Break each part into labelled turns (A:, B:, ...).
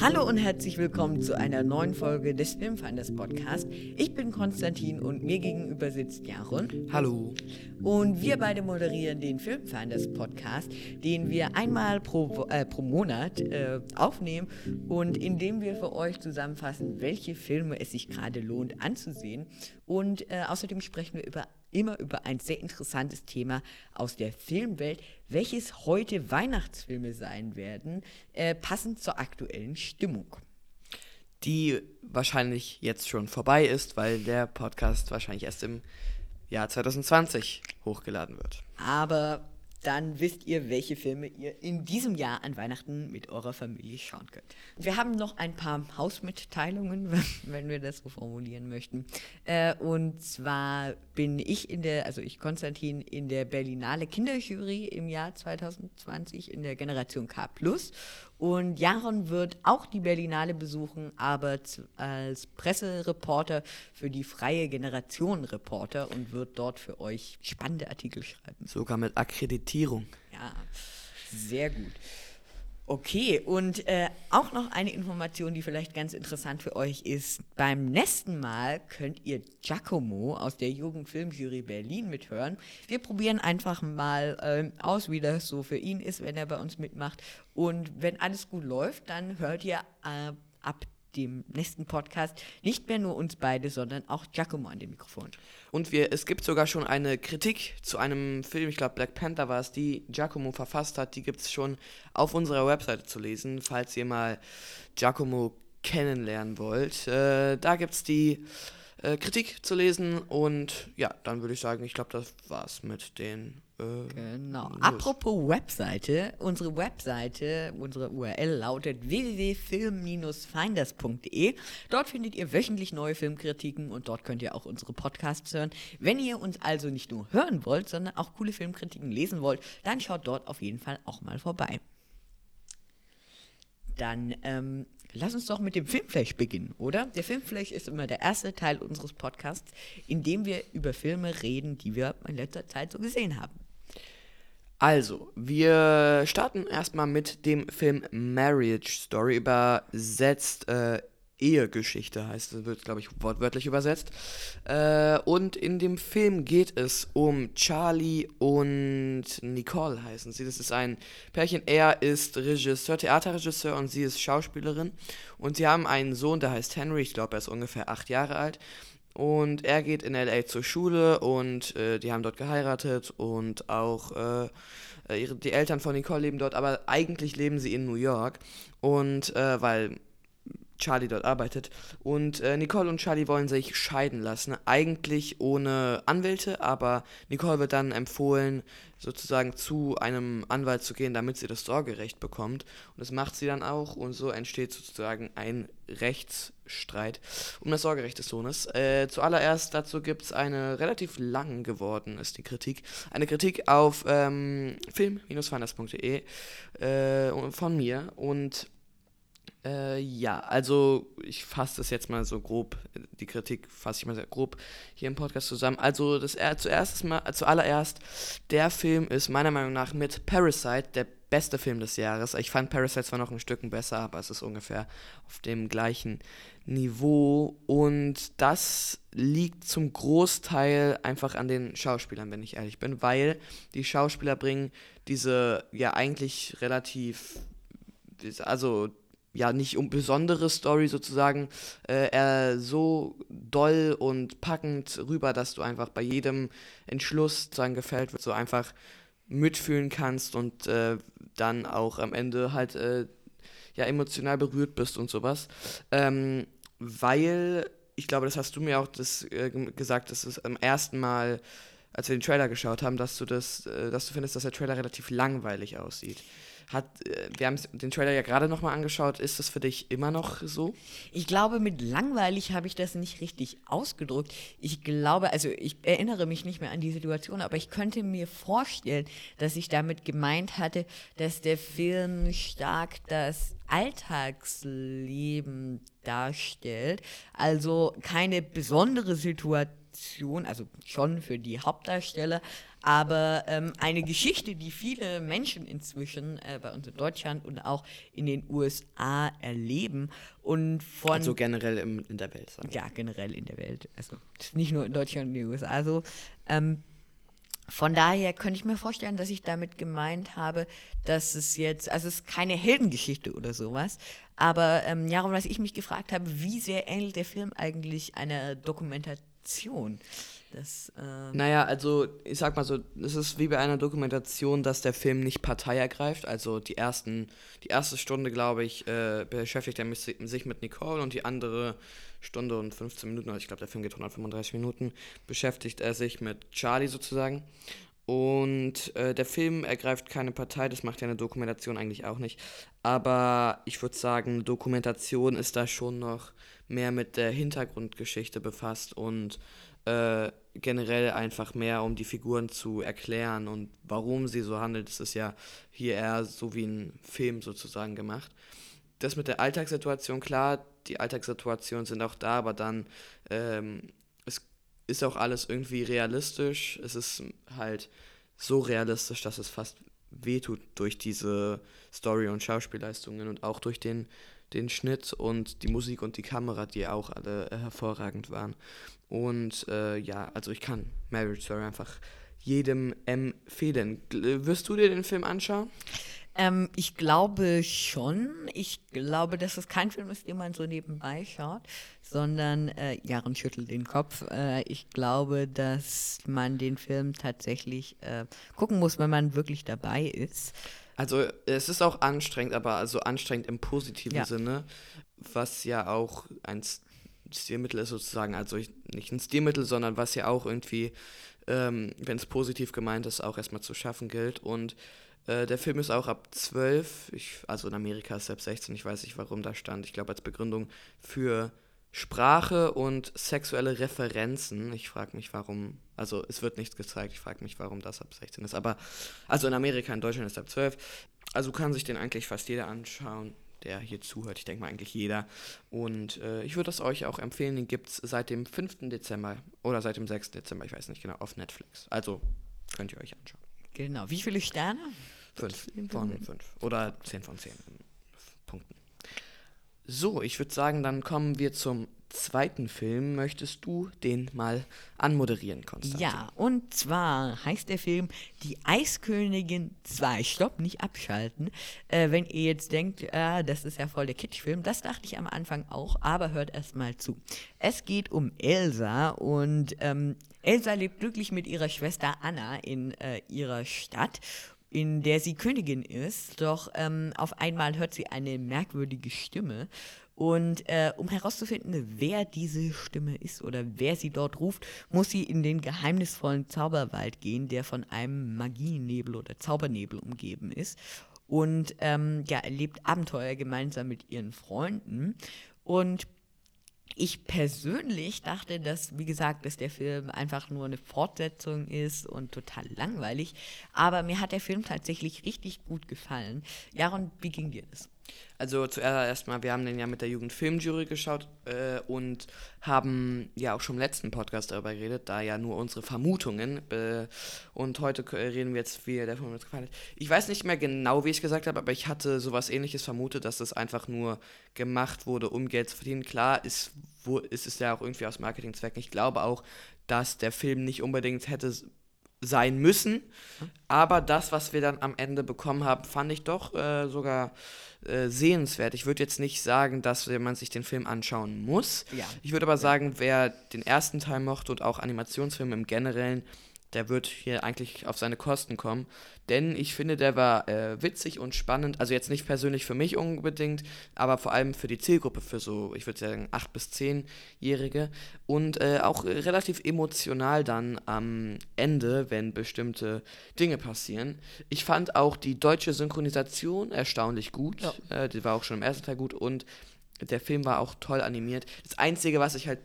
A: Hallo und herzlich willkommen zu einer neuen Folge des Filmfinders Podcast. Ich bin Konstantin und mir gegenüber sitzt Jaron.
B: Hallo.
A: Und wir beide moderieren den Filmfinders Podcast, den wir einmal pro, äh, pro Monat äh, aufnehmen und in dem wir für euch zusammenfassen, welche Filme es sich gerade lohnt anzusehen. Und äh, außerdem sprechen wir über immer über ein sehr interessantes Thema aus der Filmwelt, welches heute Weihnachtsfilme sein werden, äh, passend zur aktuellen Stimmung.
B: Die wahrscheinlich jetzt schon vorbei ist, weil der Podcast wahrscheinlich erst im Jahr 2020 hochgeladen wird.
A: Aber dann wisst ihr, welche Filme ihr in diesem Jahr an Weihnachten mit eurer Familie schauen könnt. Wir haben noch ein paar Hausmitteilungen, wenn wir das so formulieren möchten. Äh, und zwar bin ich in der, also ich Konstantin, in der Berlinale Kinderjury im Jahr 2020 in der Generation K+. Und Jaron wird auch die Berlinale besuchen, aber als Pressereporter für die Freie Generation Reporter und wird dort für euch spannende Artikel schreiben.
B: Sogar mit Akkreditierung.
A: Ja, sehr gut. Okay, und äh, auch noch eine Information, die vielleicht ganz interessant für euch ist. Beim nächsten Mal könnt ihr Giacomo aus der Jugendfilmjury Berlin mithören. Wir probieren einfach mal äh, aus, wie das so für ihn ist, wenn er bei uns mitmacht. Und wenn alles gut läuft, dann hört ihr äh, ab dem nächsten Podcast nicht mehr nur uns beide, sondern auch Giacomo an dem Mikrofon.
B: Und wir, es gibt sogar schon eine Kritik zu einem Film, ich glaube Black Panther war es, die Giacomo verfasst hat. Die gibt es schon auf unserer Webseite zu lesen, falls ihr mal Giacomo kennenlernen wollt. Äh, da gibt es die äh, Kritik zu lesen und ja, dann würde ich sagen, ich glaube, das war's mit den
A: genau. Los. Apropos Webseite, unsere Webseite, unsere URL lautet www.film-finders.de. Dort findet ihr wöchentlich neue Filmkritiken und dort könnt ihr auch unsere Podcasts hören. Wenn ihr uns also nicht nur hören wollt, sondern auch coole Filmkritiken lesen wollt, dann schaut dort auf jeden Fall auch mal vorbei. Dann ähm, lass uns doch mit dem Filmflash beginnen, oder? Der Filmflash ist immer der erste Teil unseres Podcasts, in dem wir über Filme reden, die wir in letzter Zeit so gesehen haben.
B: Also, wir starten erstmal mit dem Film Marriage Story, übersetzt äh, Ehegeschichte heißt es, wird glaube ich wortwörtlich übersetzt. Äh, und in dem Film geht es um Charlie und Nicole heißen sie. Das ist ein Pärchen. Er ist Regisseur, Theaterregisseur und sie ist Schauspielerin. Und sie haben einen Sohn, der heißt Henry. Ich glaube, er ist ungefähr acht Jahre alt. Und er geht in LA zur Schule und äh, die haben dort geheiratet und auch äh, äh, ihre, die Eltern von Nicole leben dort, aber eigentlich leben sie in New York. Und äh, weil Charlie dort arbeitet. Und äh, Nicole und Charlie wollen sich scheiden lassen. Eigentlich ohne Anwälte, aber Nicole wird dann empfohlen, sozusagen zu einem Anwalt zu gehen, damit sie das Sorgerecht bekommt. Und das macht sie dann auch und so entsteht sozusagen ein Rechtsstreit um das Sorgerecht des Sohnes. Äh, zuallererst dazu gibt es eine relativ lang geworden, ist die Kritik. Eine Kritik auf ähm, film-finders.de äh, von mir und äh, ja, also ich fasse das jetzt mal so grob, die Kritik fasse ich mal sehr grob hier im Podcast zusammen. Also das äh, zuerst mal, zuallererst, der Film ist meiner Meinung nach mit Parasite der beste Film des Jahres. Ich fand Parasite zwar noch ein Stück besser, aber es ist ungefähr auf dem gleichen Niveau. Und das liegt zum Großteil einfach an den Schauspielern, wenn ich ehrlich bin, weil die Schauspieler bringen diese ja eigentlich relativ, also ja nicht um besondere Story sozusagen äh, so doll und packend rüber, dass du einfach bei jedem Entschluss sozusagen gefällt wird, so einfach mitfühlen kannst und äh, dann auch am Ende halt äh, ja emotional berührt bist und sowas. Ähm, weil, ich glaube, das hast du mir auch das, äh, gesagt, dass es am ersten Mal, als wir den Trailer geschaut haben, dass du das, äh, dass du findest, dass der Trailer relativ langweilig aussieht. Hat, äh, wir haben den Trailer ja gerade nochmal angeschaut. Ist das für dich immer noch so?
A: Ich glaube, mit langweilig habe ich das nicht richtig ausgedrückt. Ich glaube, also ich erinnere mich nicht mehr an die Situation, aber ich könnte mir vorstellen, dass ich damit gemeint hatte, dass der Film stark das Alltagsleben darstellt. Also keine besondere Situation, also schon für die Hauptdarsteller, aber ähm, eine Geschichte, die viele Menschen inzwischen äh, bei uns in Deutschland und auch in den USA erleben und von...
B: Also generell im, in der Welt.
A: Sagen. Ja, generell in der Welt. Also nicht nur in Deutschland und den USA so. Ähm, von daher könnte ich mir vorstellen, dass ich damit gemeint habe, dass es jetzt, also es ist keine Heldengeschichte oder sowas, aber ähm, ja, was ich mich gefragt habe, wie sehr ähnelt der Film eigentlich einer Dokumentation? Das,
B: äh naja, also ich sag mal so, es ist wie bei einer Dokumentation, dass der Film nicht Partei ergreift. Also die ersten, die erste Stunde, glaube ich, äh, beschäftigt er sich mit Nicole und die andere Stunde und 15 Minuten, also ich glaube, der Film geht 135 Minuten, beschäftigt er sich mit Charlie sozusagen. Und äh, der Film ergreift keine Partei, das macht ja eine Dokumentation eigentlich auch nicht. Aber ich würde sagen, Dokumentation ist da schon noch mehr mit der Hintergrundgeschichte befasst und äh, generell einfach mehr, um die Figuren zu erklären und warum sie so handelt. Das ist ja hier eher so wie ein Film sozusagen gemacht. Das mit der Alltagssituation, klar, die Alltagssituationen sind auch da, aber dann ähm, es ist auch alles irgendwie realistisch. Es ist halt so realistisch, dass es fast wehtut durch diese Story- und Schauspielleistungen und auch durch den, den Schnitt und die Musik und die Kamera, die auch alle äh, hervorragend waren. Und äh, ja, also ich kann Marriage Story einfach jedem empfehlen. Wirst du dir den Film anschauen?
A: Ähm, ich glaube schon. Ich glaube, dass es kein Film ist, den man so nebenbei schaut, sondern äh, Jaren schüttelt den Kopf. Äh, ich glaube, dass man den Film tatsächlich äh, gucken muss, wenn man wirklich dabei ist.
B: Also es ist auch anstrengend, aber also anstrengend im positiven ja. Sinne, was ja auch ein Stilmittel ist sozusagen. Also ich, nicht ein Stilmittel, sondern was ja auch irgendwie, ähm, wenn es positiv gemeint ist, auch erstmal zu schaffen gilt. Und äh, der Film ist auch ab 12, ich, also in Amerika ist es ab 16, ich weiß nicht, warum da stand. Ich glaube, als Begründung für Sprache und sexuelle Referenzen. Ich frage mich, warum. Also, es wird nichts gezeigt. Ich frage mich, warum das ab 16 ist. Aber, also in Amerika, in Deutschland ist es ab 12. Also kann sich den eigentlich fast jeder anschauen, der hier zuhört. Ich denke mal eigentlich jeder. Und äh, ich würde es euch auch empfehlen. Den gibt es seit dem 5. Dezember oder seit dem 6. Dezember, ich weiß nicht genau, auf Netflix. Also könnt ihr euch anschauen.
A: Genau. Wie viele Sterne?
B: Fünf von fünf. Oder zehn von zehn Punkten. So, ich würde sagen, dann kommen wir zum zweiten Film. Möchtest du den mal anmoderieren, Konstantin?
A: Ja, und zwar heißt der Film Die Eiskönigin 2. Stopp, nicht abschalten. Äh, wenn ihr jetzt denkt, äh, das ist ja voll der Kitschfilm, das dachte ich am Anfang auch, aber hört erst mal zu. Es geht um Elsa und ähm, Elsa lebt glücklich mit ihrer Schwester Anna in äh, ihrer Stadt in der sie Königin ist, doch ähm, auf einmal hört sie eine merkwürdige Stimme. Und äh, um herauszufinden, wer diese Stimme ist oder wer sie dort ruft, muss sie in den geheimnisvollen Zauberwald gehen, der von einem Magienebel oder Zaubernebel umgeben ist. Und ähm, ja, erlebt Abenteuer gemeinsam mit ihren Freunden. Und ich persönlich dachte, dass, wie gesagt, dass der Film einfach nur eine Fortsetzung ist und total langweilig. Aber mir hat der Film tatsächlich richtig gut gefallen. Jaron, wie ging dir das?
B: Also zuerst mal, wir haben den ja mit der Jugendfilmjury geschaut äh, und haben ja auch schon im letzten Podcast darüber geredet, da ja nur unsere Vermutungen. Äh, und heute reden wir jetzt, wie der Film uns gefallen hat. Ich weiß nicht mehr genau, wie ich es gesagt habe, aber ich hatte sowas ähnliches vermutet, dass das einfach nur gemacht wurde, um Geld zu verdienen. Klar, ist, wo, ist es ja auch irgendwie aus Marketingzwecken. Ich glaube auch, dass der Film nicht unbedingt hätte sein müssen. Aber das, was wir dann am Ende bekommen haben, fand ich doch äh, sogar äh, sehenswert. Ich würde jetzt nicht sagen, dass man sich den Film anschauen muss. Ja. Ich würde aber sagen, wer den ersten Teil mochte und auch Animationsfilme im Generellen, der wird hier eigentlich auf seine Kosten kommen. Denn ich finde, der war äh, witzig und spannend. Also jetzt nicht persönlich für mich unbedingt, aber vor allem für die Zielgruppe, für so, ich würde sagen, 8- bis 10-Jährige. Und äh, auch relativ emotional dann am Ende, wenn bestimmte Dinge passieren. Ich fand auch die deutsche Synchronisation erstaunlich gut. Ja. Äh, die war auch schon im ersten Teil gut und der Film war auch toll animiert. Das Einzige, was ich halt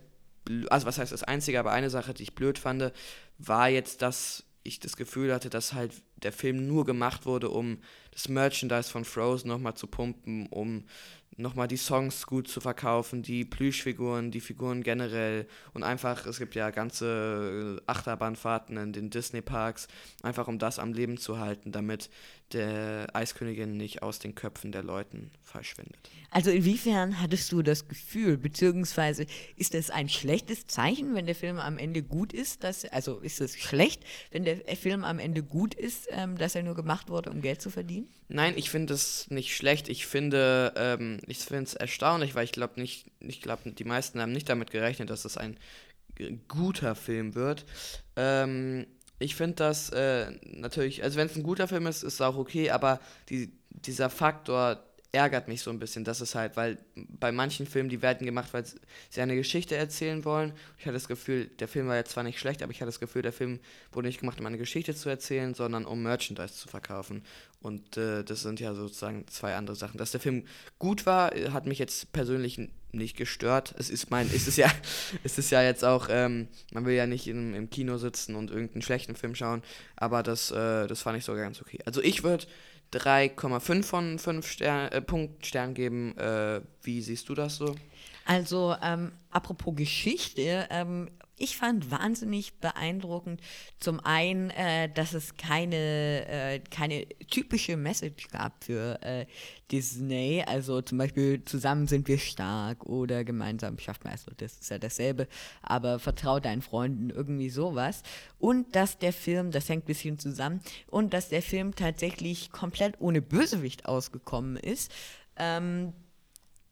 B: also was heißt das Einzige, aber eine Sache, die ich blöd fand, war jetzt, dass ich das Gefühl hatte, dass halt der Film nur gemacht wurde, um das Merchandise von Frozen nochmal zu pumpen, um nochmal die Songs gut zu verkaufen, die Plüschfiguren, die Figuren generell und einfach, es gibt ja ganze Achterbahnfahrten in den Disney-Parks, einfach um das am Leben zu halten, damit der Eiskönigin nicht aus den Köpfen der Leuten verschwindet.
A: Also inwiefern hattest du das Gefühl, beziehungsweise ist es ein schlechtes Zeichen, wenn der Film am Ende gut ist, dass, also ist es schlecht, wenn der Film am Ende gut ist, ähm, dass er nur gemacht wurde, um Geld zu verdienen?
B: Nein, ich finde es nicht schlecht. Ich finde, ähm, ich finde es erstaunlich, weil ich glaube nicht, ich glaube, die meisten haben nicht damit gerechnet, dass es ein guter Film wird. Ähm, ich finde das äh, natürlich, also wenn es ein guter Film ist, ist es auch okay, aber die, dieser Faktor ärgert mich so ein bisschen, das ist halt, weil bei manchen Filmen, die werden gemacht, weil sie eine Geschichte erzählen wollen. Ich hatte das Gefühl, der Film war jetzt zwar nicht schlecht, aber ich hatte das Gefühl, der Film wurde nicht gemacht, um eine Geschichte zu erzählen, sondern um Merchandise zu verkaufen. Und äh, das sind ja sozusagen zwei andere Sachen. Dass der Film gut war, hat mich jetzt persönlich nicht gestört. Es ist mein, ist es ja, es ist ja jetzt auch, ähm, man will ja nicht im, im Kino sitzen und irgendeinen schlechten Film schauen, aber das, äh, das fand ich sogar ganz okay. Also ich würde 3,5 von 5 Stern, äh, Punktsternen geben. Äh, wie siehst du das so?
A: Also, ähm, apropos Geschichte, ähm, ich fand wahnsinnig beeindruckend zum einen, äh, dass es keine, äh, keine typische Message gab für äh, Disney. Also zum Beispiel zusammen sind wir stark oder gemeinsam schafft man es. Das ist ja dasselbe, aber vertrau deinen Freunden irgendwie sowas. Und dass der Film, das hängt ein bisschen zusammen, und dass der Film tatsächlich komplett ohne Bösewicht ausgekommen ist. Ähm,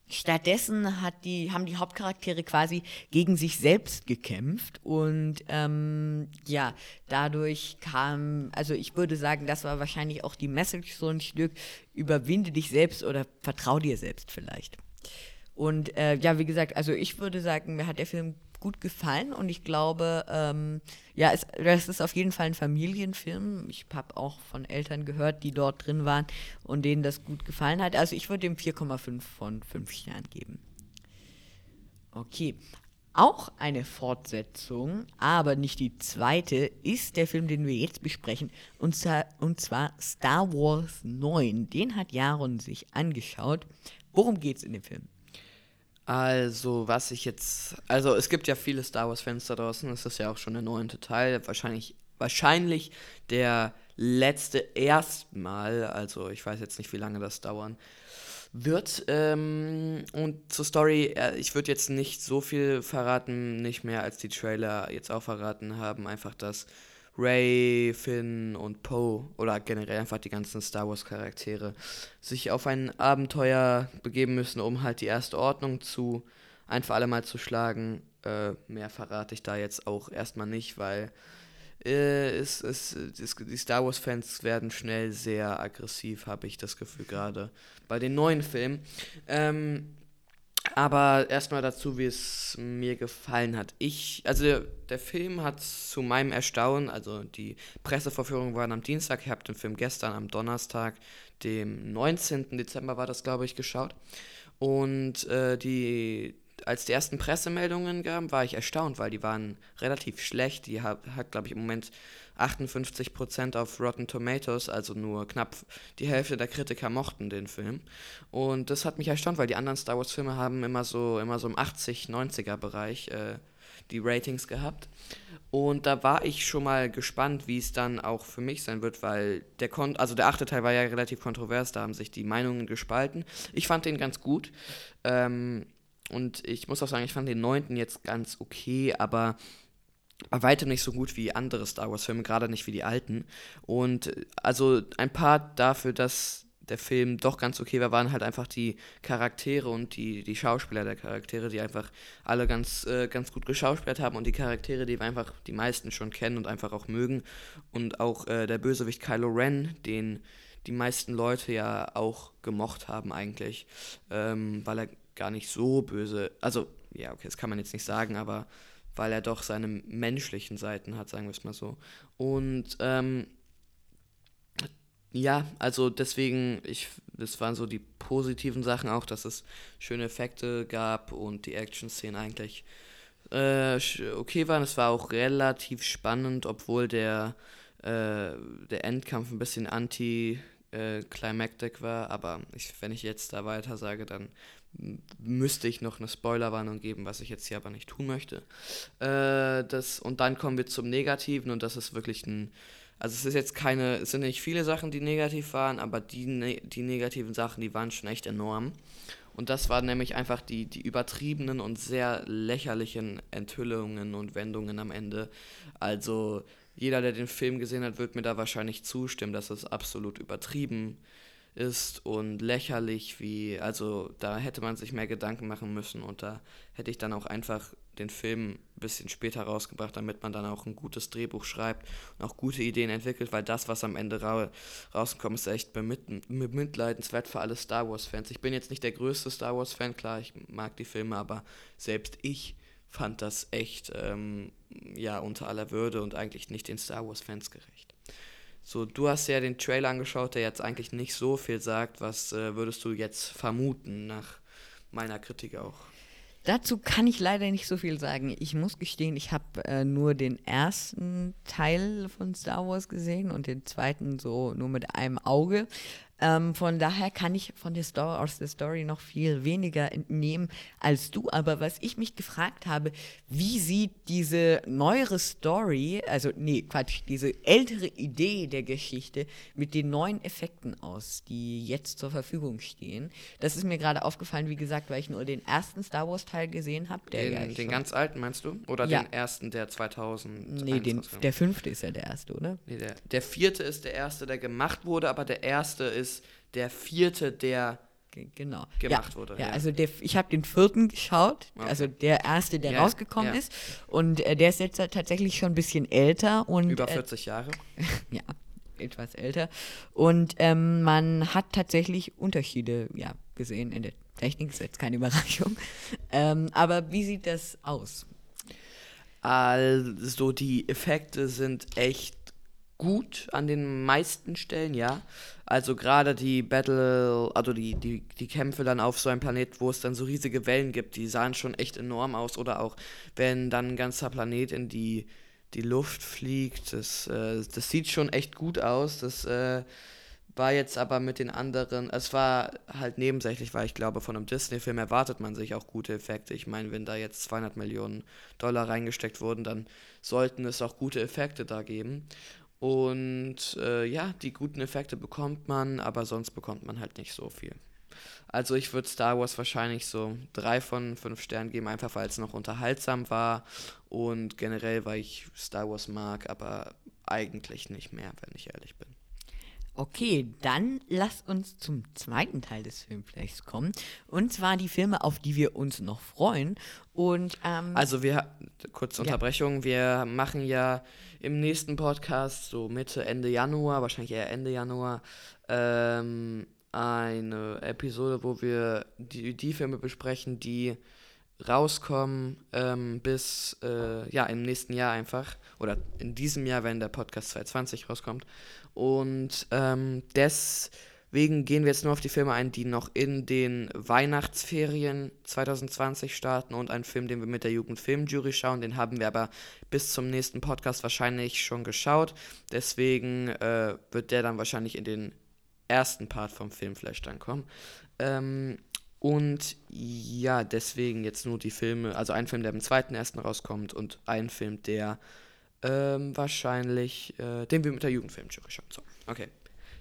A: Stattdessen die, haben die Hauptcharaktere quasi gegen sich selbst gekämpft und ähm, ja, dadurch kam, also ich würde sagen, das war wahrscheinlich auch die Message so ein Stück, überwinde dich selbst oder vertrau dir selbst vielleicht. Und äh, ja, wie gesagt, also ich würde sagen, mir hat der Film gut gefallen und ich glaube, ähm, ja, es, das ist auf jeden Fall ein Familienfilm. Ich habe auch von Eltern gehört, die dort drin waren und denen das gut gefallen hat. Also ich würde ihm 4,5 von 5 Sternen geben. Okay. Auch eine Fortsetzung, aber nicht die zweite, ist der Film, den wir jetzt besprechen, und zwar, und zwar Star Wars 9. Den hat Jaron sich angeschaut. Worum geht es in dem Film?
B: Also, was ich jetzt. Also, es gibt ja viele Star Wars-Fans da draußen. Das ist ja auch schon der neunte Teil. Wahrscheinlich, wahrscheinlich der letzte erstmal. Also, ich weiß jetzt nicht, wie lange das dauern wird. Ähm, und zur Story, äh, ich würde jetzt nicht so viel verraten, nicht mehr als die Trailer jetzt auch verraten haben. Einfach, dass Ray, Finn und Poe oder generell einfach die ganzen Star Wars Charaktere sich auf ein Abenteuer begeben müssen, um halt die erste Ordnung zu ein für alle Mal zu schlagen. Äh, mehr verrate ich da jetzt auch erstmal nicht, weil äh, es, es, es, die Star Wars Fans werden schnell sehr aggressiv, habe ich das Gefühl gerade bei den neuen Filmen. Ähm, aber erstmal dazu, wie es mir gefallen hat. Ich, also der, der Film hat zu meinem Erstaunen, also die Pressevorführungen waren am Dienstag, ich habe den Film gestern am Donnerstag, dem 19. Dezember war das, glaube ich, geschaut. Und äh, die, als die ersten Pressemeldungen gaben, war ich erstaunt, weil die waren relativ schlecht. Die hat, hat glaube ich, im Moment 58% auf Rotten Tomatoes, also nur knapp die Hälfte der Kritiker mochten den Film. Und das hat mich erstaunt, weil die anderen Star Wars Filme haben immer so, immer so im 80, 90er Bereich äh, die Ratings gehabt. Und da war ich schon mal gespannt, wie es dann auch für mich sein wird, weil der Kon also der achte Teil war ja relativ kontrovers, da haben sich die Meinungen gespalten. Ich fand den ganz gut. Ähm, und ich muss auch sagen, ich fand den neunten jetzt ganz okay, aber bei weitem nicht so gut wie andere Star Wars-Filme, gerade nicht wie die alten. Und also ein paar dafür, dass der Film doch ganz okay war, waren halt einfach die Charaktere und die, die Schauspieler der Charaktere, die einfach alle ganz, äh, ganz gut geschauspielt haben und die Charaktere, die wir einfach die meisten schon kennen und einfach auch mögen. Und auch äh, der Bösewicht Kylo Ren, den die meisten Leute ja auch gemocht haben eigentlich, ähm, weil er gar nicht so böse, also ja, okay, das kann man jetzt nicht sagen, aber weil er doch seine menschlichen Seiten hat, sagen wir es mal so. Und ähm, ja, also deswegen, ich, das waren so die positiven Sachen auch, dass es schöne Effekte gab und die Action-Szenen eigentlich äh, okay waren. Es war auch relativ spannend, obwohl der, äh, der Endkampf ein bisschen anti äh, climactic war, aber ich, wenn ich jetzt da weiter sage, dann müsste ich noch eine Spoilerwarnung geben, was ich jetzt hier aber nicht tun möchte. Äh, das, und dann kommen wir zum Negativen und das ist wirklich ein. Also es ist jetzt keine, es sind nicht viele Sachen, die negativ waren, aber die, ne, die negativen Sachen, die waren schon echt enorm. Und das waren nämlich einfach die, die übertriebenen und sehr lächerlichen Enthüllungen und Wendungen am Ende. Also jeder, der den Film gesehen hat, wird mir da wahrscheinlich zustimmen, dass es absolut übertrieben ist und lächerlich wie, also da hätte man sich mehr Gedanken machen müssen und da hätte ich dann auch einfach den Film ein bisschen später rausgebracht, damit man dann auch ein gutes Drehbuch schreibt und auch gute Ideen entwickelt, weil das, was am Ende ra rauskommt, ist echt bemitleidenswert für alle Star Wars-Fans. Ich bin jetzt nicht der größte Star Wars-Fan, klar, ich mag die Filme, aber selbst ich fand das echt ähm, ja unter aller Würde und eigentlich nicht den Star Wars-Fans gerecht. So, du hast ja den Trailer angeschaut, der jetzt eigentlich nicht so viel sagt. Was äh, würdest du jetzt vermuten nach meiner Kritik auch?
A: Dazu kann ich leider nicht so viel sagen. Ich muss gestehen, ich habe äh, nur den ersten Teil von Star Wars gesehen und den zweiten so nur mit einem Auge. Ähm, von daher kann ich von der Story, aus der Story noch viel weniger entnehmen als du. Aber was ich mich gefragt habe, wie sieht diese neuere Story, also nee, Quatsch, diese ältere Idee der Geschichte mit den neuen Effekten aus, die jetzt zur Verfügung stehen? Das ist mir gerade aufgefallen, wie gesagt, weil ich nur den ersten Star Wars Teil gesehen habe.
B: Den, ja den ganz alten meinst du? Oder ja. den ersten, der 2000?
A: Nee, den, der fünfte ist ja der erste, oder?
B: Nee, der, der vierte ist der erste, der gemacht wurde, aber der erste ist ist der vierte, der
A: genau.
B: gemacht
A: ja,
B: wurde.
A: Ja, ja. also der, ich habe den vierten geschaut, okay. also der erste, der ja, rausgekommen ist. Und äh, der ist jetzt tatsächlich schon ein bisschen älter. Und,
B: Über 40
A: äh,
B: Jahre.
A: ja, etwas älter. Und ähm, man hat tatsächlich Unterschiede ja, gesehen in der Technik, ist jetzt keine Überraschung. Ähm, aber wie sieht das aus?
B: Also die Effekte sind echt gut an den meisten Stellen, ja. Also gerade die Battle, also die, die, die Kämpfe dann auf so einem Planet, wo es dann so riesige Wellen gibt, die sahen schon echt enorm aus. Oder auch, wenn dann ein ganzer Planet in die, die Luft fliegt, das, äh, das sieht schon echt gut aus. Das äh, war jetzt aber mit den anderen, es war halt nebensächlich, weil ich glaube, von einem Disney-Film erwartet man sich auch gute Effekte. Ich meine, wenn da jetzt 200 Millionen Dollar reingesteckt wurden, dann sollten es auch gute Effekte da geben. Und äh, ja, die guten Effekte bekommt man, aber sonst bekommt man halt nicht so viel. Also ich würde Star Wars wahrscheinlich so drei von fünf Sternen geben, einfach weil es noch unterhaltsam war und generell, weil ich Star Wars mag, aber eigentlich nicht mehr, wenn ich ehrlich bin.
A: Okay, dann lasst uns zum zweiten Teil des Filmflächs kommen. Und zwar die Filme, auf die wir uns noch freuen. Und, ähm,
B: also wir, kurze Unterbrechung, ja. wir machen ja im nächsten Podcast, so Mitte, Ende Januar, wahrscheinlich eher Ende Januar, ähm, eine Episode, wo wir die, die Filme besprechen, die rauskommen ähm, bis äh, ja im nächsten Jahr einfach oder in diesem Jahr, wenn der Podcast 2020 rauskommt. Und ähm, deswegen gehen wir jetzt nur auf die Filme ein, die noch in den Weihnachtsferien 2020 starten und einen Film, den wir mit der Jugendfilmjury schauen. Den haben wir aber bis zum nächsten Podcast wahrscheinlich schon geschaut. Deswegen äh, wird der dann wahrscheinlich in den ersten Part vom Filmflash dann kommen. Ähm, und ja, deswegen jetzt nur die Filme, also ein Film, der im zweiten ersten rauskommt und ein Film, der ähm, wahrscheinlich, äh, den wir mit der Jugendfilmjury schauen. So, okay.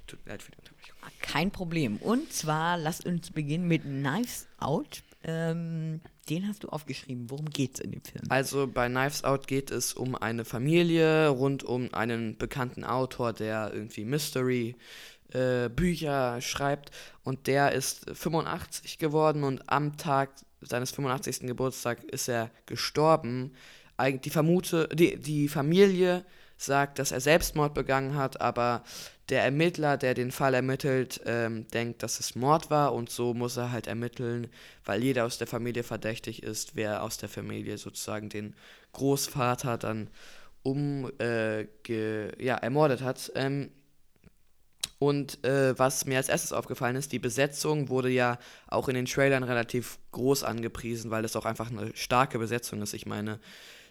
B: Tut mir leid für die Unterbrechung.
A: Kein Problem. Und zwar, lasst uns beginnen mit Knives Out. Ähm, den hast du aufgeschrieben. Worum geht es in dem Film?
B: Also bei Knives Out geht es um eine Familie rund um einen bekannten Autor, der irgendwie Mystery äh, Bücher schreibt und der ist 85 geworden und am Tag seines 85. Geburtstags ist er gestorben. Die, Vermute, die, die Familie sagt, dass er Selbstmord begangen hat, aber der Ermittler, der den Fall ermittelt, ähm, denkt, dass es Mord war und so muss er halt ermitteln, weil jeder aus der Familie verdächtig ist, wer aus der Familie sozusagen den Großvater dann um äh, ja, ermordet hat. Ähm, und äh, was mir als erstes aufgefallen ist, die Besetzung wurde ja auch in den Trailern relativ groß angepriesen, weil es auch einfach eine starke Besetzung ist. Ich meine,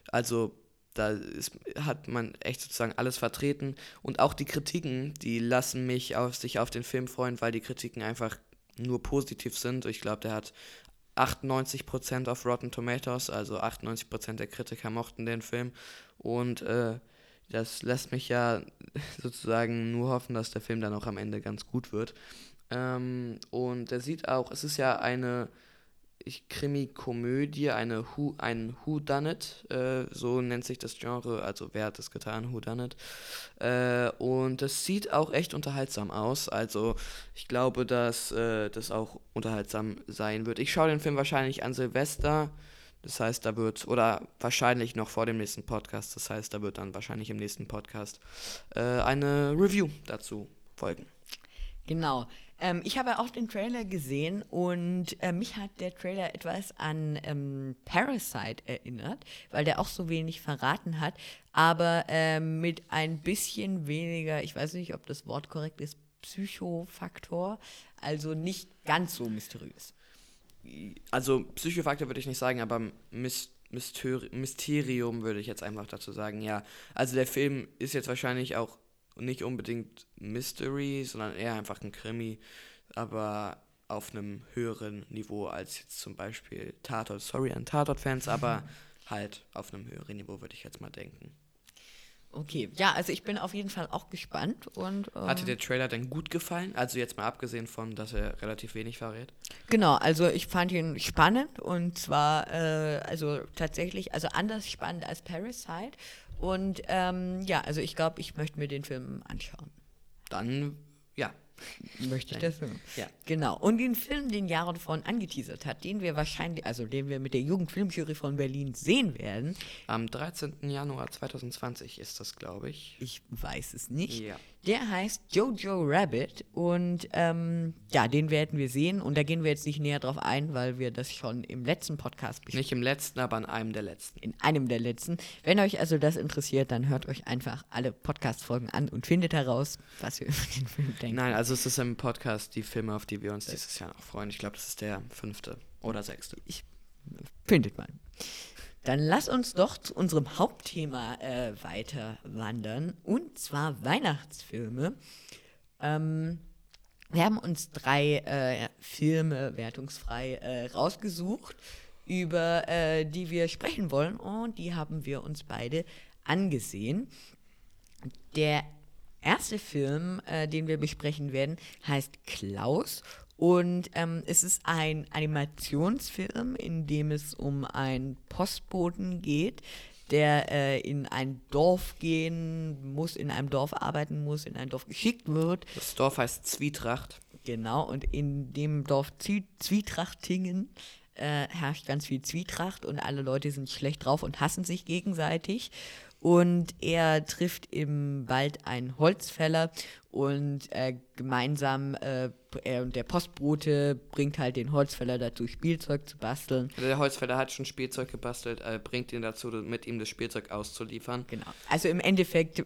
B: also da ist, hat man echt sozusagen alles vertreten. Und auch die Kritiken, die lassen mich auf sich auf den Film freuen, weil die Kritiken einfach nur positiv sind. Ich glaube, der hat 98% auf Rotten Tomatoes, also 98% der Kritiker mochten den Film. Und äh, das lässt mich ja sozusagen nur hoffen, dass der Film dann auch am Ende ganz gut wird. Ähm, und er sieht auch, es ist ja eine Krimi-Komödie, eine Who, ein Who Done It, äh, so nennt sich das Genre, also wer hat es getan, Who Done It. Äh, und es sieht auch echt unterhaltsam aus, also ich glaube, dass äh, das auch unterhaltsam sein wird. Ich schaue den Film wahrscheinlich an Silvester, das heißt, da wird, oder wahrscheinlich noch vor dem nächsten Podcast, das heißt, da wird dann wahrscheinlich im nächsten Podcast äh, eine Review dazu folgen.
A: Genau. Ähm, ich habe auch den Trailer gesehen und äh, mich hat der Trailer etwas an ähm, Parasite erinnert, weil der auch so wenig verraten hat, aber äh, mit ein bisschen weniger, ich weiß nicht, ob das Wort korrekt ist, Psychofaktor, also nicht ganz so mysteriös.
B: Also Psychofaktor würde ich nicht sagen, aber Myst Mysterium würde ich jetzt einfach dazu sagen, ja. Also der Film ist jetzt wahrscheinlich auch nicht unbedingt Mystery, sondern eher einfach ein Krimi, aber auf einem höheren Niveau als jetzt zum Beispiel Tatort. Sorry an Tatort-Fans, aber halt auf einem höheren Niveau würde ich jetzt mal denken.
A: Okay, ja, also ich bin auf jeden Fall auch gespannt und.
B: Ähm, Hat dir der Trailer denn gut gefallen? Also jetzt mal abgesehen von, dass er relativ wenig verrät.
A: Genau, also ich fand ihn spannend und zwar, äh, also tatsächlich, also anders spannend als Parasite und ähm, ja, also ich glaube, ich möchte mir den Film anschauen.
B: Dann.
A: Möchte ich das hören?
B: Ja.
A: Genau. Und den Film, den Jaron von angeteasert hat, den wir wahrscheinlich, also den wir mit der Jugendfilmjury von Berlin sehen werden.
B: Am 13. Januar 2020 ist das, glaube ich.
A: Ich weiß es nicht.
B: Ja.
A: Der heißt Jojo Rabbit und ähm, ja, den werden wir sehen und da gehen wir jetzt nicht näher drauf ein, weil wir das schon im letzten Podcast
B: besprochen Nicht im letzten, aber in einem der letzten.
A: In einem der letzten. Wenn euch also das interessiert, dann hört euch einfach alle Podcast-Folgen an und findet heraus, was wir über den Film denken.
B: Nein, also es ist im Podcast die Filme, auf die wir uns dieses Jahr noch freuen. Ich glaube, das ist der fünfte oder sechste.
A: Ich findet man. Dann lass uns doch zu unserem Hauptthema äh, weiter wandern, und zwar Weihnachtsfilme. Ähm, wir haben uns drei äh, Filme wertungsfrei äh, rausgesucht, über äh, die wir sprechen wollen, und die haben wir uns beide angesehen. Der erste Film, äh, den wir besprechen werden, heißt Klaus und ähm, es ist ein Animationsfilm, in dem es um einen Postboten geht, der äh, in ein Dorf gehen muss, in einem Dorf arbeiten muss, in ein Dorf geschickt wird.
B: Das Dorf heißt Zwietracht.
A: Genau, und in dem Dorf Zwietrachtingen äh, herrscht ganz viel Zwietracht und alle Leute sind schlecht drauf und hassen sich gegenseitig. Und er trifft im Wald einen Holzfäller und äh, gemeinsam äh, er und der Postbote bringt halt den Holzfäller dazu, Spielzeug zu basteln.
B: Also der Holzfäller hat schon Spielzeug gebastelt, äh, bringt ihn dazu, mit ihm das Spielzeug auszuliefern.
A: Genau. Also im Endeffekt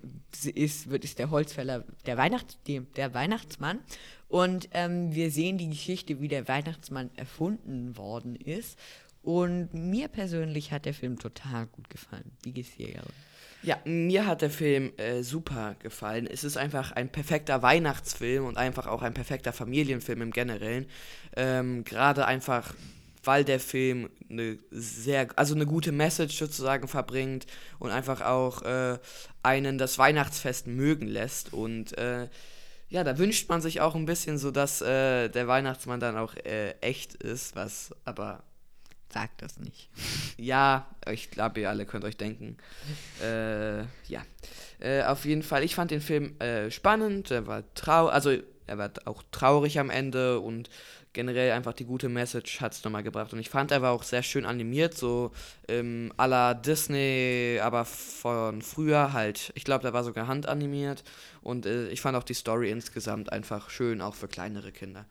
A: ist, wird, ist der Holzfäller der, Weihnachts-, der Weihnachtsmann. Und ähm, wir sehen die Geschichte, wie der Weihnachtsmann erfunden worden ist. Und mir persönlich hat der Film total gut gefallen. Wie geht's dir, Jaron?
B: Ja, mir hat der Film äh, super gefallen. Es ist einfach ein perfekter Weihnachtsfilm und einfach auch ein perfekter Familienfilm im Generellen. Ähm, Gerade einfach, weil der Film eine sehr, also eine gute Message sozusagen verbringt und einfach auch äh, einen das Weihnachtsfest mögen lässt. Und äh, ja, da wünscht man sich auch ein bisschen so, dass äh, der Weihnachtsmann dann auch äh, echt ist, was aber
A: Sagt das nicht.
B: Ja, ich glaube, ihr alle könnt euch denken. äh, ja. Äh, auf jeden Fall, ich fand den Film äh, spannend. Er war traurig, also er war auch traurig am Ende und generell einfach die gute Message hat es nochmal gebracht. Und ich fand, er war auch sehr schön animiert, so ähm, à la Disney, aber von früher halt. Ich glaube, der war sogar handanimiert. Und äh, ich fand auch die Story insgesamt einfach schön, auch für kleinere Kinder.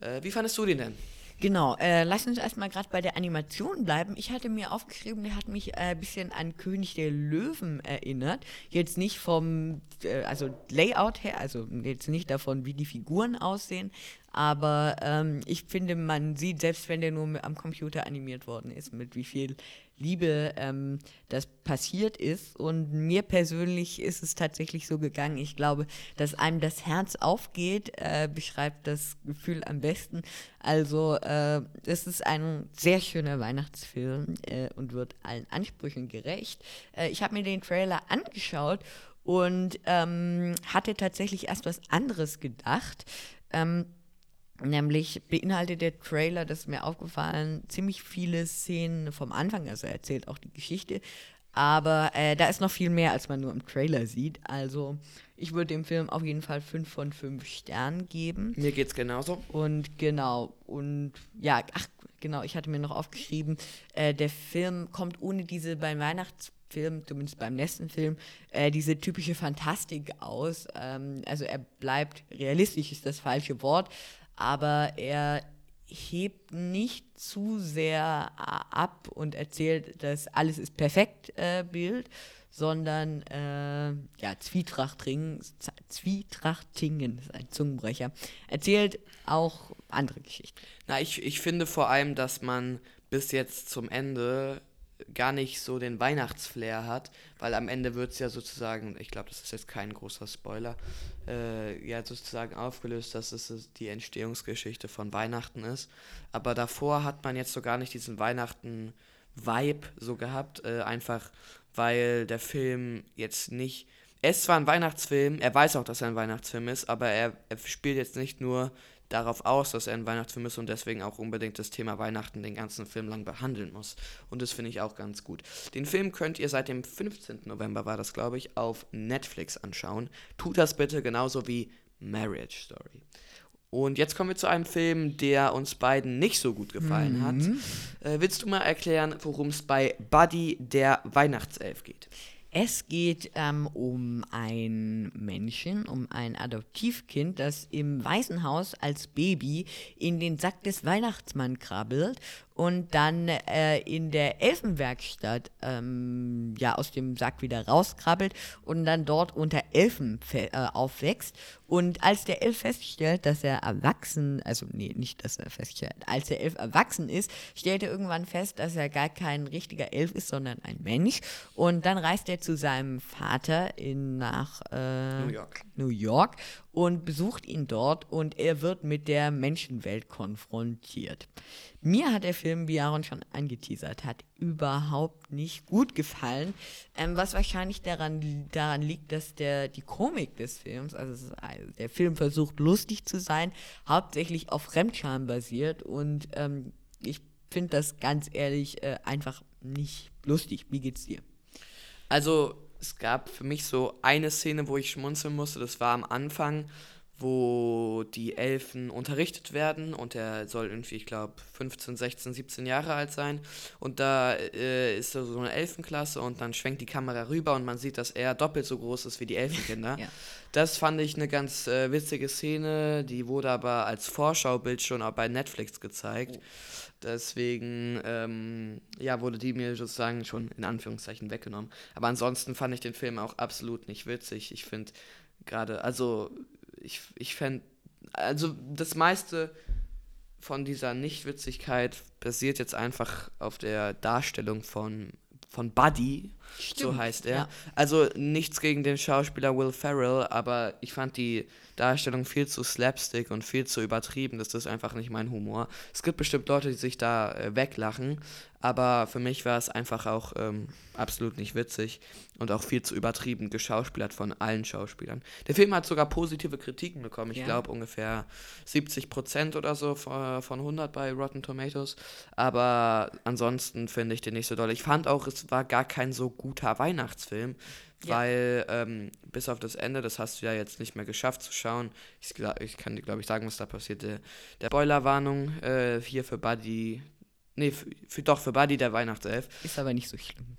B: Äh, wie fandest du den denn?
A: Genau, äh, lass uns erstmal gerade bei der Animation bleiben. Ich hatte mir aufgeschrieben, der hat mich ein äh, bisschen an König der Löwen erinnert. Jetzt nicht vom, äh, also Layout her, also jetzt nicht davon, wie die Figuren aussehen, aber ähm, ich finde, man sieht, selbst wenn der nur am Computer animiert worden ist, mit wie viel Liebe ähm, das passiert ist. Und mir persönlich ist es tatsächlich so gegangen. Ich glaube, dass einem das Herz aufgeht, äh, beschreibt das Gefühl am besten. Also äh, es ist ein sehr schöner Weihnachtsfilm äh, und wird allen Ansprüchen gerecht. Äh, ich habe mir den Trailer angeschaut und ähm, hatte tatsächlich erst was anderes gedacht. Ähm, Nämlich beinhaltet der Trailer, das ist mir aufgefallen, ziemlich viele Szenen vom Anfang. Also er erzählt auch die Geschichte. Aber äh, da ist noch viel mehr, als man nur im Trailer sieht. Also ich würde dem Film auf jeden Fall 5 von 5 Sternen geben.
B: Mir geht's genauso.
A: Und genau, und ja, ach genau, ich hatte mir noch aufgeschrieben, äh, der Film kommt ohne diese beim Weihnachtsfilm, zumindest beim nächsten Film, äh, diese typische Fantastik aus. Ähm, also er bleibt realistisch, ist das falsche Wort, aber er hebt nicht zu sehr äh, ab und erzählt, dass alles ist perfekt äh, Bild, sondern äh, ja, Zwietrachtingen, Zwietrachtingen ist ein Zungenbrecher, erzählt auch andere Geschichten.
B: Na, ich, ich finde vor allem, dass man bis jetzt zum Ende gar nicht so den Weihnachtsflair hat, weil am Ende wird es ja sozusagen, ich glaube, das ist jetzt kein großer Spoiler, äh, ja sozusagen aufgelöst, dass es die Entstehungsgeschichte von Weihnachten ist. Aber davor hat man jetzt so gar nicht diesen Weihnachten-Vibe so gehabt, äh, einfach weil der Film jetzt nicht. Ist zwar ein Weihnachtsfilm, er weiß auch, dass er ein Weihnachtsfilm ist, aber er, er spielt jetzt nicht nur darauf aus, dass er ein Weihnachtsfilm ist und deswegen auch unbedingt das Thema Weihnachten den ganzen Film lang behandeln muss. Und das finde ich auch ganz gut. Den Film könnt ihr seit dem 15. November, war das glaube ich, auf Netflix anschauen. Tut das bitte genauso wie Marriage Story. Und jetzt kommen wir zu einem Film, der uns beiden nicht so gut gefallen mhm. hat. Äh, willst du mal erklären, worum es bei Buddy der Weihnachtself geht?
A: Es geht ähm, um ein Männchen, um ein Adoptivkind, das im Waisenhaus als Baby in den Sack des Weihnachtsmanns krabbelt und dann äh, in der Elfenwerkstatt ähm, ja aus dem Sack wieder rauskrabbelt und dann dort unter Elfen äh, aufwächst. Und als der Elf feststellt, dass er erwachsen, also nee, nicht, dass er feststellt, als der Elf erwachsen ist, stellt er irgendwann fest, dass er gar kein richtiger Elf ist, sondern ein Mensch. Und dann reist er zu seinem Vater in, nach äh, New York. New York und besucht ihn dort und er wird mit der Menschenwelt konfrontiert. Mir hat der Film, wie Aaron schon angeteasert hat, überhaupt nicht gut gefallen. Ähm, was wahrscheinlich daran, daran liegt, dass der, die Komik des Films, also, der Film versucht lustig zu sein, hauptsächlich auf Fremdscham basiert und ähm, ich finde das ganz ehrlich äh, einfach nicht lustig. Wie geht's dir?
B: Also, es gab für mich so eine Szene, wo ich schmunzeln musste. Das war am Anfang, wo die Elfen unterrichtet werden und er soll irgendwie, ich glaube, 15, 16, 17 Jahre alt sein. Und da äh, ist so eine Elfenklasse und dann schwenkt die Kamera rüber und man sieht, dass er doppelt so groß ist wie die Elfenkinder. ja. Das fand ich eine ganz äh, witzige Szene, die wurde aber als Vorschaubild schon auch bei Netflix gezeigt. Oh. Deswegen, ähm, ja, wurde die mir sozusagen schon in Anführungszeichen weggenommen. Aber ansonsten fand ich den Film auch absolut nicht witzig. Ich finde gerade, also ich, ich fände, also das meiste von dieser Nichtwitzigkeit basiert jetzt einfach auf der Darstellung von, von Buddy, Stimmt, so heißt er. Ja. Also nichts gegen den Schauspieler Will Ferrell, aber ich fand die Darstellung viel zu slapstick und viel zu übertrieben. Das ist einfach nicht mein Humor. Es gibt bestimmt Leute, die sich da äh, weglachen, aber für mich war es einfach auch ähm, absolut nicht witzig und auch viel zu übertrieben geschauspielert von allen Schauspielern. Der Film hat sogar positive Kritiken bekommen. Ich ja. glaube ungefähr 70 Prozent oder so von, von 100 bei Rotten Tomatoes. Aber ansonsten finde ich den nicht so doll. Ich fand auch, es war gar kein so guter Weihnachtsfilm ja. weil ähm, bis auf das Ende, das hast du ja jetzt nicht mehr geschafft zu schauen. Ich, ich kann dir, glaube ich, sagen, was da passierte. Der Spoilerwarnung äh, hier für Buddy, nee, für, für, doch, für Buddy der Weihnachtself.
A: Ist aber nicht so schlimm.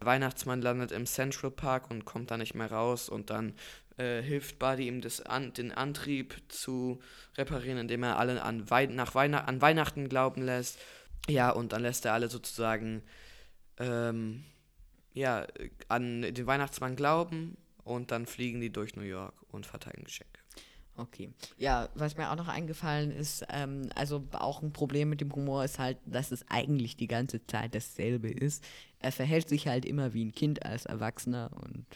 B: Der Weihnachtsmann landet im Central Park und kommt da nicht mehr raus und dann äh, hilft Buddy ihm das an, den Antrieb zu reparieren, indem er alle an, Wei nach Weihn an Weihnachten glauben lässt. Ja, und dann lässt er alle sozusagen ähm, ja, an den Weihnachtsmann glauben und dann fliegen die durch New York und verteilen Geschenke.
A: Okay. Ja, was mir auch noch eingefallen ist, ähm, also auch ein Problem mit dem Humor ist halt, dass es eigentlich die ganze Zeit dasselbe ist. Er verhält sich halt immer wie ein Kind als Erwachsener und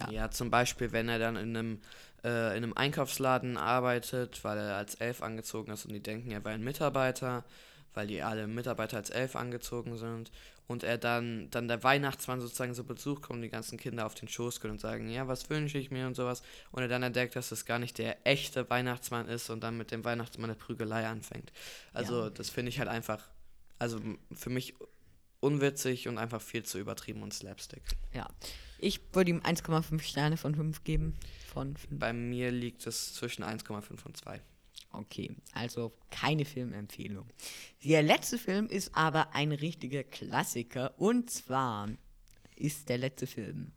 B: ja. Ja, zum Beispiel, wenn er dann in einem, äh, in einem Einkaufsladen arbeitet, weil er als Elf angezogen ist und die denken, er wäre ein Mitarbeiter, weil die alle Mitarbeiter als Elf angezogen sind und er dann, dann der Weihnachtsmann sozusagen so Besuch kommt und die ganzen Kinder auf den Schoß können und sagen, ja, was wünsche ich mir und sowas. Und er dann entdeckt, dass das gar nicht der echte Weihnachtsmann ist und dann mit dem Weihnachtsmann eine Prügelei anfängt. Also ja. das finde ich halt einfach, also für mich unwitzig und einfach viel zu übertrieben und slapstick.
A: Ja, ich würde ihm 1,5 Sterne von 5 geben. Von 5.
B: Bei mir liegt es zwischen 1,5 und 2.
A: Okay, also keine Filmempfehlung. Der letzte Film ist aber ein richtiger Klassiker und zwar ist der letzte Film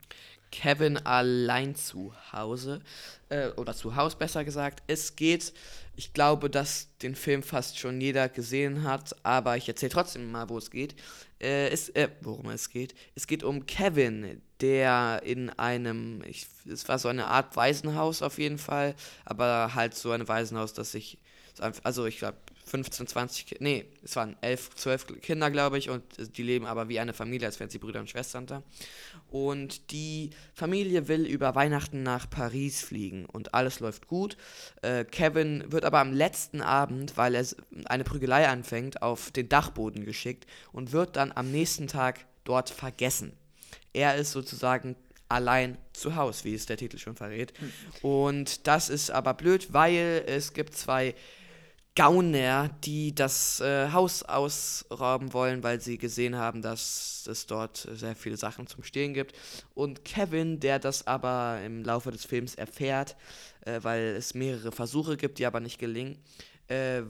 B: Kevin allein zu Hause äh, oder zu Haus besser gesagt. Es geht, ich glaube, dass den Film fast schon jeder gesehen hat, aber ich erzähle trotzdem mal, wo es geht. Äh, es, äh, worum es geht. Es geht um Kevin, der in einem, ich, es war so eine Art Waisenhaus auf jeden Fall, aber halt so ein Waisenhaus, das sich, also ich glaube 15, 20, nee, es waren 11, 12 Kinder, glaube ich, und die leben aber wie eine Familie, als wären sie Brüder und Schwestern da. Und die Familie will über Weihnachten nach Paris fliegen und alles läuft gut. Äh, Kevin wird aber am letzten Abend, weil er eine Prügelei anfängt, auf den Dachboden geschickt und wird dann am nächsten Tag dort vergessen. Er ist sozusagen allein zu Hause, wie es der Titel schon verrät. Hm. Und das ist aber blöd, weil es gibt zwei Gauner, die das äh, Haus ausrauben wollen, weil sie gesehen haben, dass es dort sehr viele Sachen zum Stehen gibt. Und Kevin, der das aber im Laufe des Films erfährt, äh, weil es mehrere Versuche gibt, die aber nicht gelingen, äh,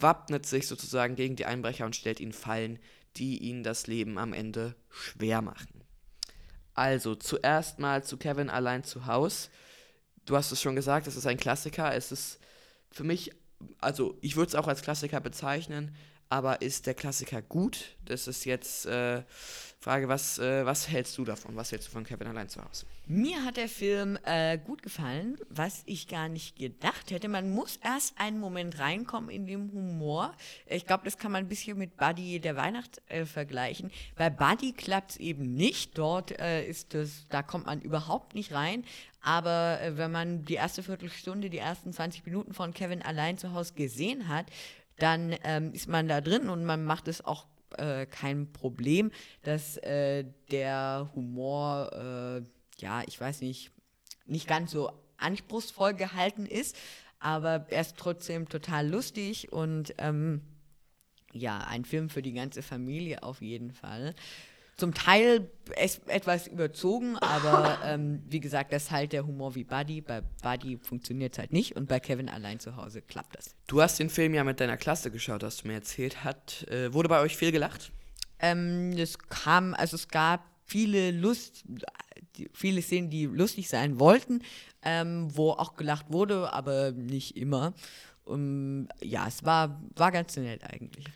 B: wappnet sich sozusagen gegen die Einbrecher und stellt ihnen Fallen, die ihnen das Leben am Ende schwer machen. Also, zuerst mal zu Kevin allein zu Haus. Du hast es schon gesagt, es ist ein Klassiker. Es ist für mich also ich würde es auch als Klassiker bezeichnen, aber ist der Klassiker gut? Das ist jetzt äh, Frage, was, äh, was hältst du davon? Was hältst du von Kevin allein zu Hause?
A: Mir hat der Film äh, gut gefallen, was ich gar nicht gedacht hätte. Man muss erst einen Moment reinkommen in den Humor. Ich glaube, das kann man ein bisschen mit Buddy der Weihnacht äh, vergleichen. Bei Buddy klappt es eben nicht. Dort äh, ist das, da kommt man überhaupt nicht rein. Aber äh, wenn man die erste Viertelstunde, die ersten 20 Minuten von Kevin allein zu Hause gesehen hat, dann ähm, ist man da drin und man macht es auch äh, kein Problem, dass äh, der Humor, äh, ja, ich weiß nicht, nicht ganz so anspruchsvoll gehalten ist, aber er ist trotzdem total lustig und ähm, ja, ein Film für die ganze Familie auf jeden Fall zum Teil etwas überzogen, aber ähm, wie gesagt, das ist halt der Humor wie Buddy. Bei Buddy funktioniert es halt nicht und bei Kevin allein zu Hause klappt das.
B: Du hast den Film ja mit deiner Klasse geschaut, hast du mir erzählt. Hat, äh, wurde bei euch viel gelacht?
A: Ähm, es kam, also es gab viele Lust, viele Szenen, die lustig sein wollten, ähm, wo auch gelacht wurde, aber nicht immer. Um, ja, es war, war ganz nett eigentlich.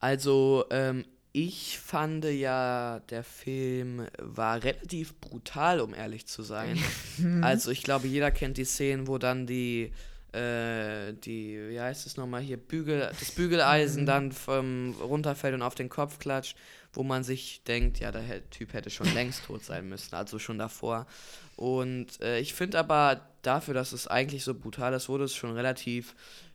B: Also, ähm, ich fand ja, der Film war relativ brutal, um ehrlich zu sein. also ich glaube, jeder kennt die Szenen, wo dann die, äh, die, wie heißt es nochmal hier, Bügel, das Bügeleisen mhm. dann vom, runterfällt und auf den Kopf klatscht, wo man sich denkt, ja, der Typ hätte schon längst tot sein müssen, also schon davor. Und äh, ich finde aber dafür, dass es eigentlich so brutal ist, wurde es schon relativ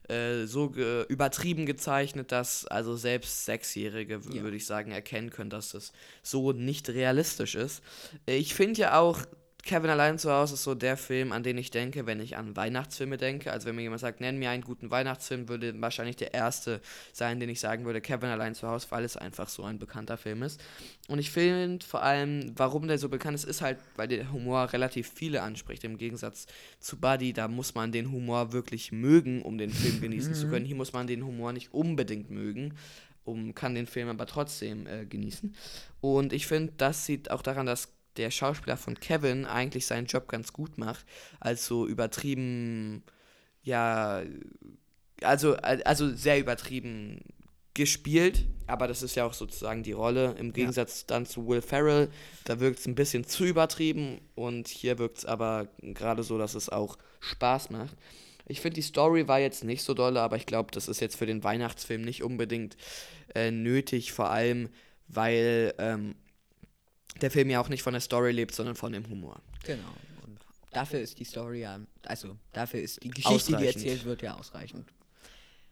B: äh, so ge übertrieben gezeichnet, dass also selbst Sechsjährige, ja. würde ich sagen, erkennen können, dass das so nicht realistisch ist. Äh, ich finde ja auch, Kevin allein zu Hause ist so der Film, an den ich denke, wenn ich an Weihnachtsfilme denke. Also wenn mir jemand sagt, nenn mir einen guten Weihnachtsfilm, würde wahrscheinlich der erste sein, den ich sagen würde, Kevin allein zu Hause, weil es einfach so ein bekannter Film ist. Und ich finde vor allem, warum der so bekannt ist, ist halt, weil der Humor relativ viele anspricht. Im Gegensatz zu Buddy, da muss man den Humor wirklich mögen, um den Film genießen zu können. Hier muss man den Humor nicht unbedingt mögen um, kann den Film aber trotzdem äh, genießen. Und ich finde, das sieht auch daran, dass der Schauspieler von Kevin eigentlich seinen Job ganz gut macht, als so übertrieben, ja, also, also sehr übertrieben gespielt, aber das ist ja auch sozusagen die Rolle. Im Gegensatz ja. dann zu Will Ferrell, da wirkt es ein bisschen zu übertrieben und hier wirkt es aber gerade so, dass es auch Spaß macht. Ich finde, die Story war jetzt nicht so dolle, aber ich glaube, das ist jetzt für den Weihnachtsfilm nicht unbedingt äh, nötig, vor allem, weil ähm, der Film ja auch nicht von der Story lebt, sondern von dem Humor.
A: Genau. Und dafür ist die Story ja, also dafür ist die Geschichte, die erzählt wird, ja ausreichend.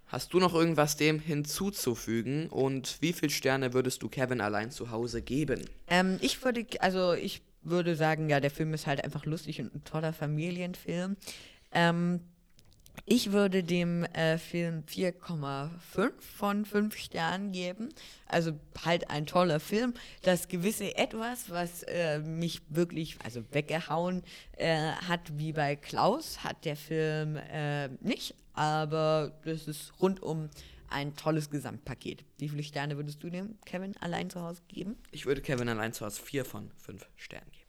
B: Hast du noch irgendwas dem hinzuzufügen und wie viele Sterne würdest du Kevin allein zu Hause geben?
A: Ähm, ich würde, also ich würde sagen, ja, der Film ist halt einfach lustig und ein toller Familienfilm. Ähm, ich würde dem äh, Film 4,5 von 5 Sternen geben. Also halt ein toller Film. Das gewisse Etwas, was äh, mich wirklich also weggehauen äh, hat, wie bei Klaus, hat der Film äh, nicht. Aber das ist rundum ein tolles Gesamtpaket. Wie viele Sterne würdest du dem Kevin allein zu Hause geben?
B: Ich würde Kevin allein zu Hause 4 von 5 Sternen geben.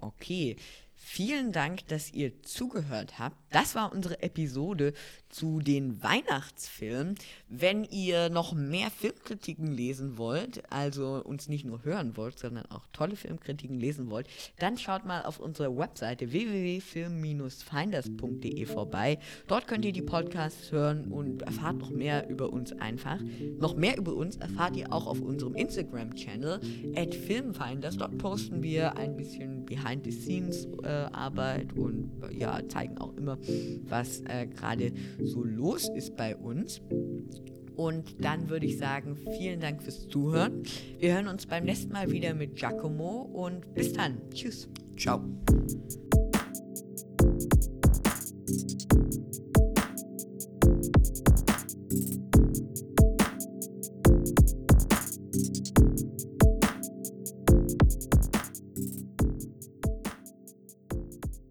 A: Okay, Vielen Dank, dass ihr zugehört habt. Das war unsere Episode zu den Weihnachtsfilmen. Wenn ihr noch mehr Filmkritiken lesen wollt, also uns nicht nur hören wollt, sondern auch tolle Filmkritiken lesen wollt, dann schaut mal auf unserer Webseite www.film-finders.de vorbei. Dort könnt ihr die Podcasts hören und erfahrt noch mehr über uns einfach. Noch mehr über uns erfahrt ihr auch auf unserem Instagram-Channel at Filmfinders. Dort posten wir ein bisschen Behind the Scenes. Äh, Arbeit und ja, zeigen auch immer, was äh, gerade so los ist bei uns. Und dann würde ich sagen, vielen Dank fürs Zuhören. Wir hören uns beim nächsten Mal wieder mit Giacomo und bis dann. Tschüss.
B: Ciao.